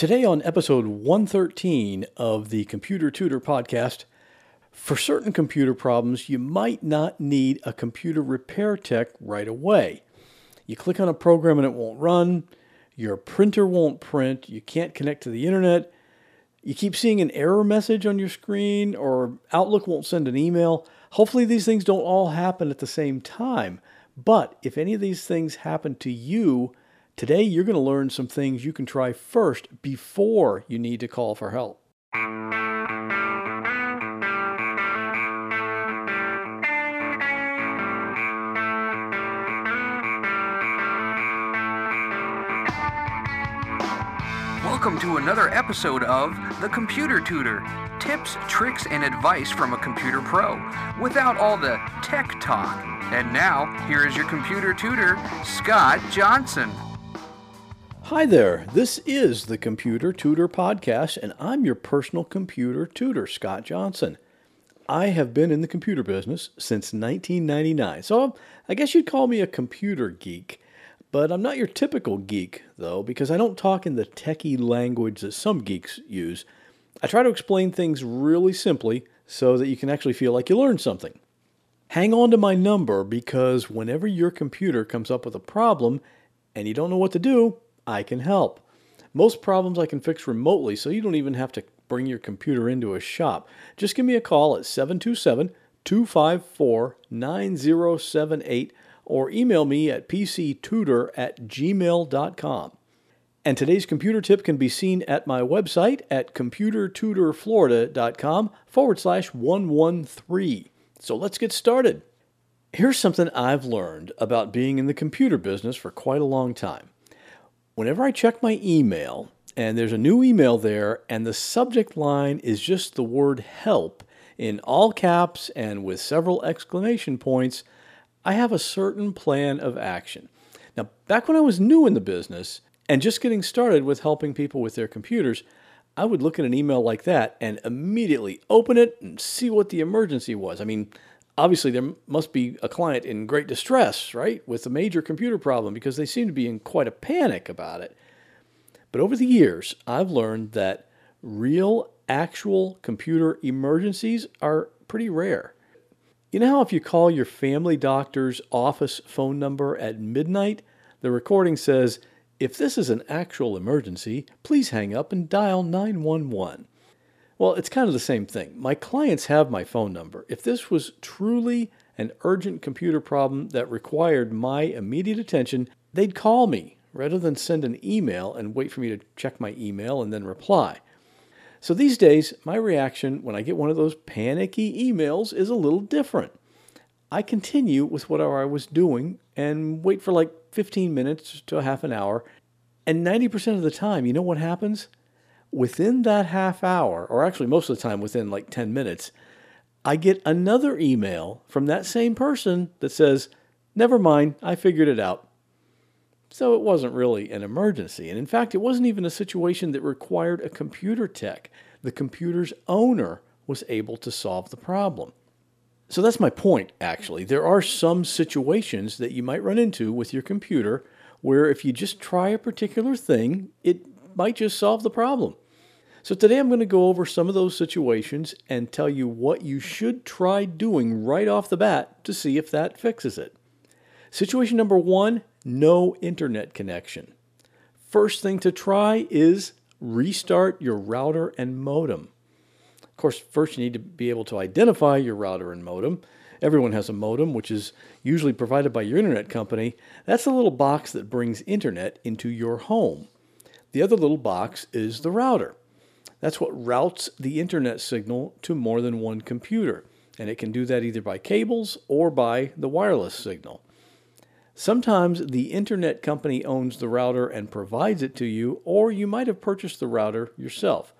Today, on episode 113 of the Computer Tutor podcast, for certain computer problems, you might not need a computer repair tech right away. You click on a program and it won't run, your printer won't print, you can't connect to the internet, you keep seeing an error message on your screen, or Outlook won't send an email. Hopefully, these things don't all happen at the same time. But if any of these things happen to you, Today, you're going to learn some things you can try first before you need to call for help. Welcome to another episode of The Computer Tutor tips, tricks, and advice from a computer pro without all the tech talk. And now, here is your computer tutor, Scott Johnson. Hi there. This is the Computer Tutor Podcast, and I'm your personal computer tutor, Scott Johnson. I have been in the computer business since 1999, so I guess you'd call me a computer geek. But I'm not your typical geek, though, because I don't talk in the techie language that some geeks use. I try to explain things really simply so that you can actually feel like you learned something. Hang on to my number because whenever your computer comes up with a problem and you don't know what to do, I can help. Most problems I can fix remotely, so you don't even have to bring your computer into a shop. Just give me a call at 727 254 9078 or email me at pctutor at gmail.com. And today's computer tip can be seen at my website at computertutorflorida.com forward slash 113. So let's get started. Here's something I've learned about being in the computer business for quite a long time whenever I check my email and there's a new email there and the subject line is just the word help in all caps and with several exclamation points, I have a certain plan of action. Now, back when I was new in the business and just getting started with helping people with their computers, I would look at an email like that and immediately open it and see what the emergency was. I mean, obviously there must be a client in great distress, right, with a major computer problem because they seem to be in quite a panic about it. But over the years, I've learned that real, actual computer emergencies are pretty rare. You know how if you call your family doctor's office phone number at midnight, the recording says, if this is an actual emergency, please hang up and dial 911. Well, it's kind of the same thing. My clients have my phone number. If this was truly an urgent computer problem that required my immediate attention, they'd call me rather than send an email and wait for me to check my email and then reply. So these days, my reaction when I get one of those panicky emails is a little different. I continue with whatever I was doing and wait for like 15 minutes to a half an hour. And 90% of the time, you know what happens? Within that half hour, or actually most of the time within like 10 minutes, I get another email from that same person that says, Never mind, I figured it out. So it wasn't really an emergency. And in fact, it wasn't even a situation that required a computer tech. The computer's owner was able to solve the problem. So that's my point, actually. There are some situations that you might run into with your computer where if you just try a particular thing, it might just solve the problem. So, today I'm going to go over some of those situations and tell you what you should try doing right off the bat to see if that fixes it. Situation number one no internet connection. First thing to try is restart your router and modem. Of course, first you need to be able to identify your router and modem. Everyone has a modem, which is usually provided by your internet company. That's a little box that brings internet into your home. The other little box is the router. That's what routes the internet signal to more than one computer, and it can do that either by cables or by the wireless signal. Sometimes the internet company owns the router and provides it to you, or you might have purchased the router yourself.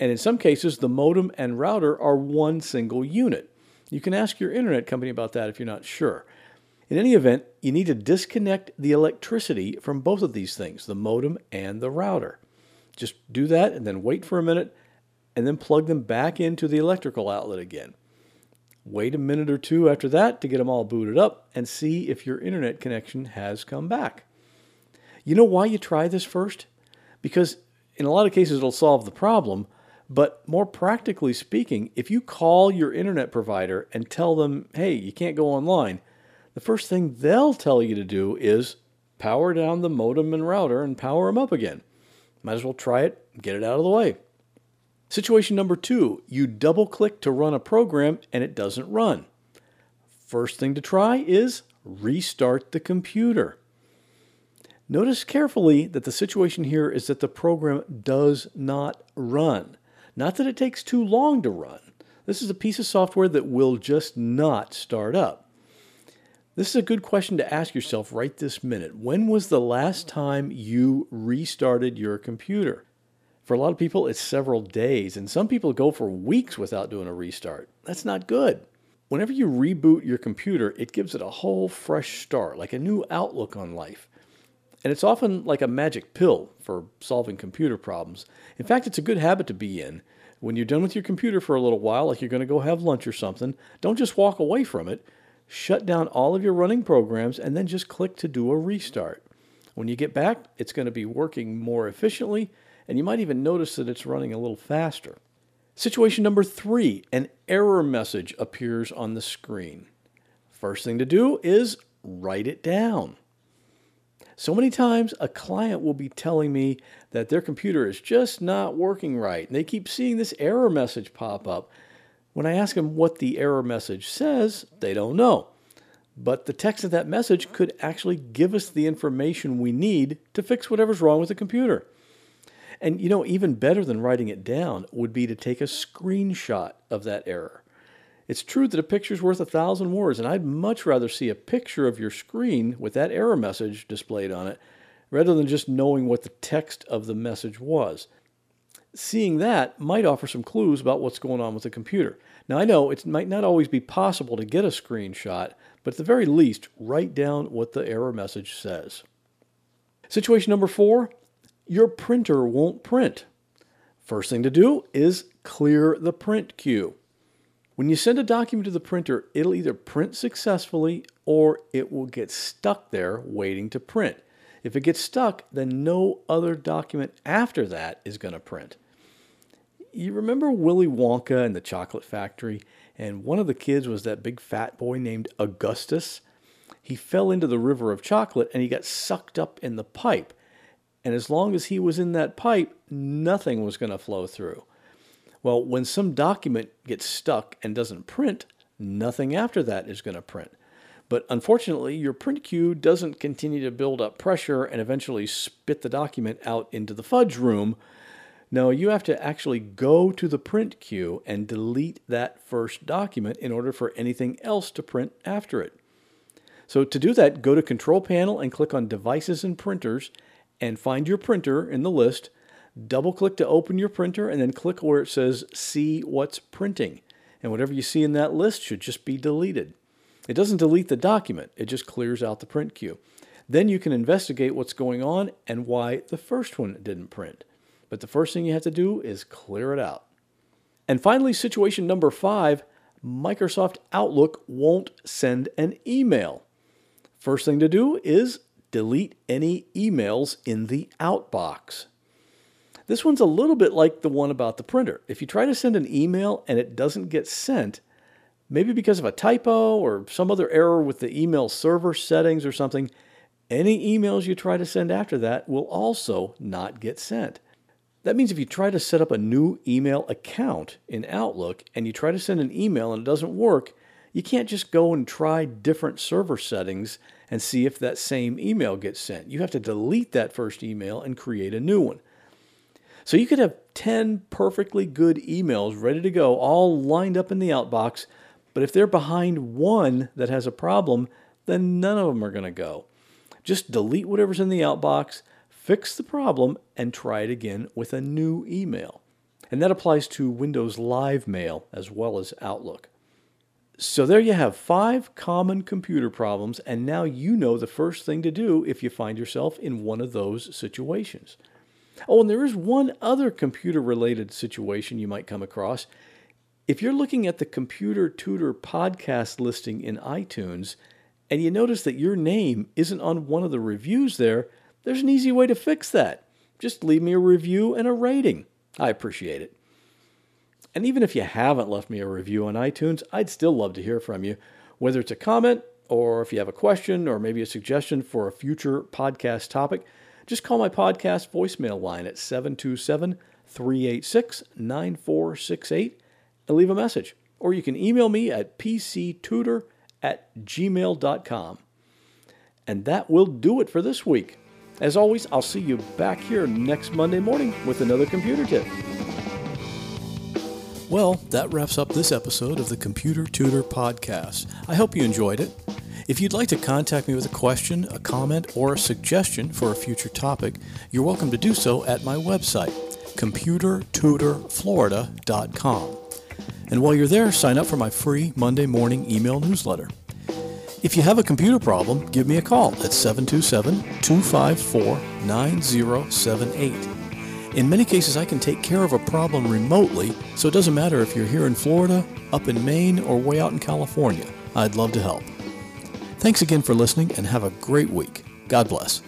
And in some cases, the modem and router are one single unit. You can ask your internet company about that if you're not sure. In any event, you need to disconnect the electricity from both of these things, the modem and the router. Just do that and then wait for a minute and then plug them back into the electrical outlet again. Wait a minute or two after that to get them all booted up and see if your internet connection has come back. You know why you try this first? Because In a lot of cases, it'll solve the problem. But more practically speaking, if you call your internet provider and tell them, hey, you can't go online, the first thing they'll tell you to do is power down the modem and router and power them up again. Might as well try it, get it out of the way. Situation number two you double click to run a program and it doesn't run. First thing to try is restart the computer. Notice carefully that the situation here is that the program does not run. Not that it takes too long to run. This is a piece of software that will just not start up. This is a good question to ask yourself right this minute. When was the last time you restarted your computer? For a lot of people, it's several days, and some people go for weeks without doing a restart. That's not good. Whenever you reboot your computer, it gives it a whole fresh start, like a new outlook on life. And it's often like a magic pill for solving computer problems. In fact, it's a good habit to be in. When you're done with your computer for a little while, like you're going to go have lunch or something, don't just walk away from it. Shut down all of your running programs and then just click to do a restart. When you get back, it's going to be working more efficiently, and you might even notice that it's running a little faster. Situation number three an error message appears on the screen. First thing to do is write it down. So many times a client will be telling me that their computer is just not working right, and they keep seeing this error message pop up. When I ask them what the error message says, they don't know. But the text of that message could actually give us the information we need to fix whatever's wrong with the computer. And you know, even better than writing it down would be to take a screenshot of that error. It's true that a picture's worth a thousand words, and I'd much rather see a picture of your screen with that error message displayed on it rather than just knowing what the text of the message was. Seeing that might offer some clues about what's going on with the computer. Now, I know it might not always be possible to get a screenshot, but at the very least, write down what the error message says. Situation number four your printer won't print. First thing to do is clear the print queue. When you send a document to the printer, it'll either print successfully or it will get stuck there waiting to print. If it gets stuck, then no other document after that is going to print. You remember Willy Wonka and the Chocolate Factory? And one of the kids was that big fat boy named Augustus. He fell into the river of chocolate and he got sucked up in the pipe. And as long as he was in that pipe, nothing was going to flow through. Well, when some document gets stuck and doesn't print, nothing after that is going to print. But unfortunately, your print queue doesn't continue to build up pressure and eventually spit the document out into the fudge room. No, you have to actually go to the print queue and delete that first document in order for anything else to print after it. So to do that, go to Control Panel and click on Devices and Printers and find your printer in the list double click to open your printer, and then click where it says See What's Printing. And whatever you see in that list should just be deleted. It doesn't delete the document, it just clears out the print queue. Then you can investigate what's going on and why the first one didn't print. But the first thing you have to do is clear it out. And finally, situation number five Microsoft Outlook won't send an email. First thing to do is delete any emails in the outbox. This one's a little bit like the one about the printer. If you try to send an email and it doesn't get sent, maybe because of a typo or some other error with the email server settings or something, any emails you try to send after that will also not get sent. That means if you try to set up a new email account in Outlook and you try to send an email and it doesn't work, you can't just go and try different server settings and see if that same email gets sent. You have to delete that first email and create a new one. So you could have 10 perfectly good emails ready to go, all lined up in the outbox, but if they're behind one that has a problem, then none of them are going to go. Just delete whatever's in the outbox, fix the problem, and try it again with a new email. And that applies to Windows Live Mail as well as Outlook. So there you have five common computer problems, and now you know the first thing to do if you find yourself in one of those situations. Oh, and there is one other computer related situation you might come across. If you're looking at the Computer Tutor podcast listing in iTunes and you notice that your name isn't on one of the reviews there, there's an easy way to fix that. just leave me a review and a rating. I appreciate it. And even if you haven't left me a review on iTunes, I'd still love to hear from you, whether it's a comment or if you have a question or maybe a suggestion for a future podcast topic. Just call my podcast voicemail line at 727 386 9468 and leave a message. Or you can email me at pctutor at gmail.com. And that will do it for this week. As always, I'll see you back here next Monday morning with another computer tip. Well, that wraps up this episode of the Computer Tutor Podcast. I hope you enjoyed it. If you'd like to contact me with a question, a comment, or a suggestion for a future topic, you're welcome to do so at my website, computertutorflorida.com. And while you're there, sign up for my free Monday morning email newsletter. If you have a computer problem, give me a call at 727 254 9078. In many cases, I can take care of a problem remotely, so it doesn't matter if you're here in Florida, up in Maine, or way out in California. I'd love to help. Thanks again for listening and have a great week. God bless.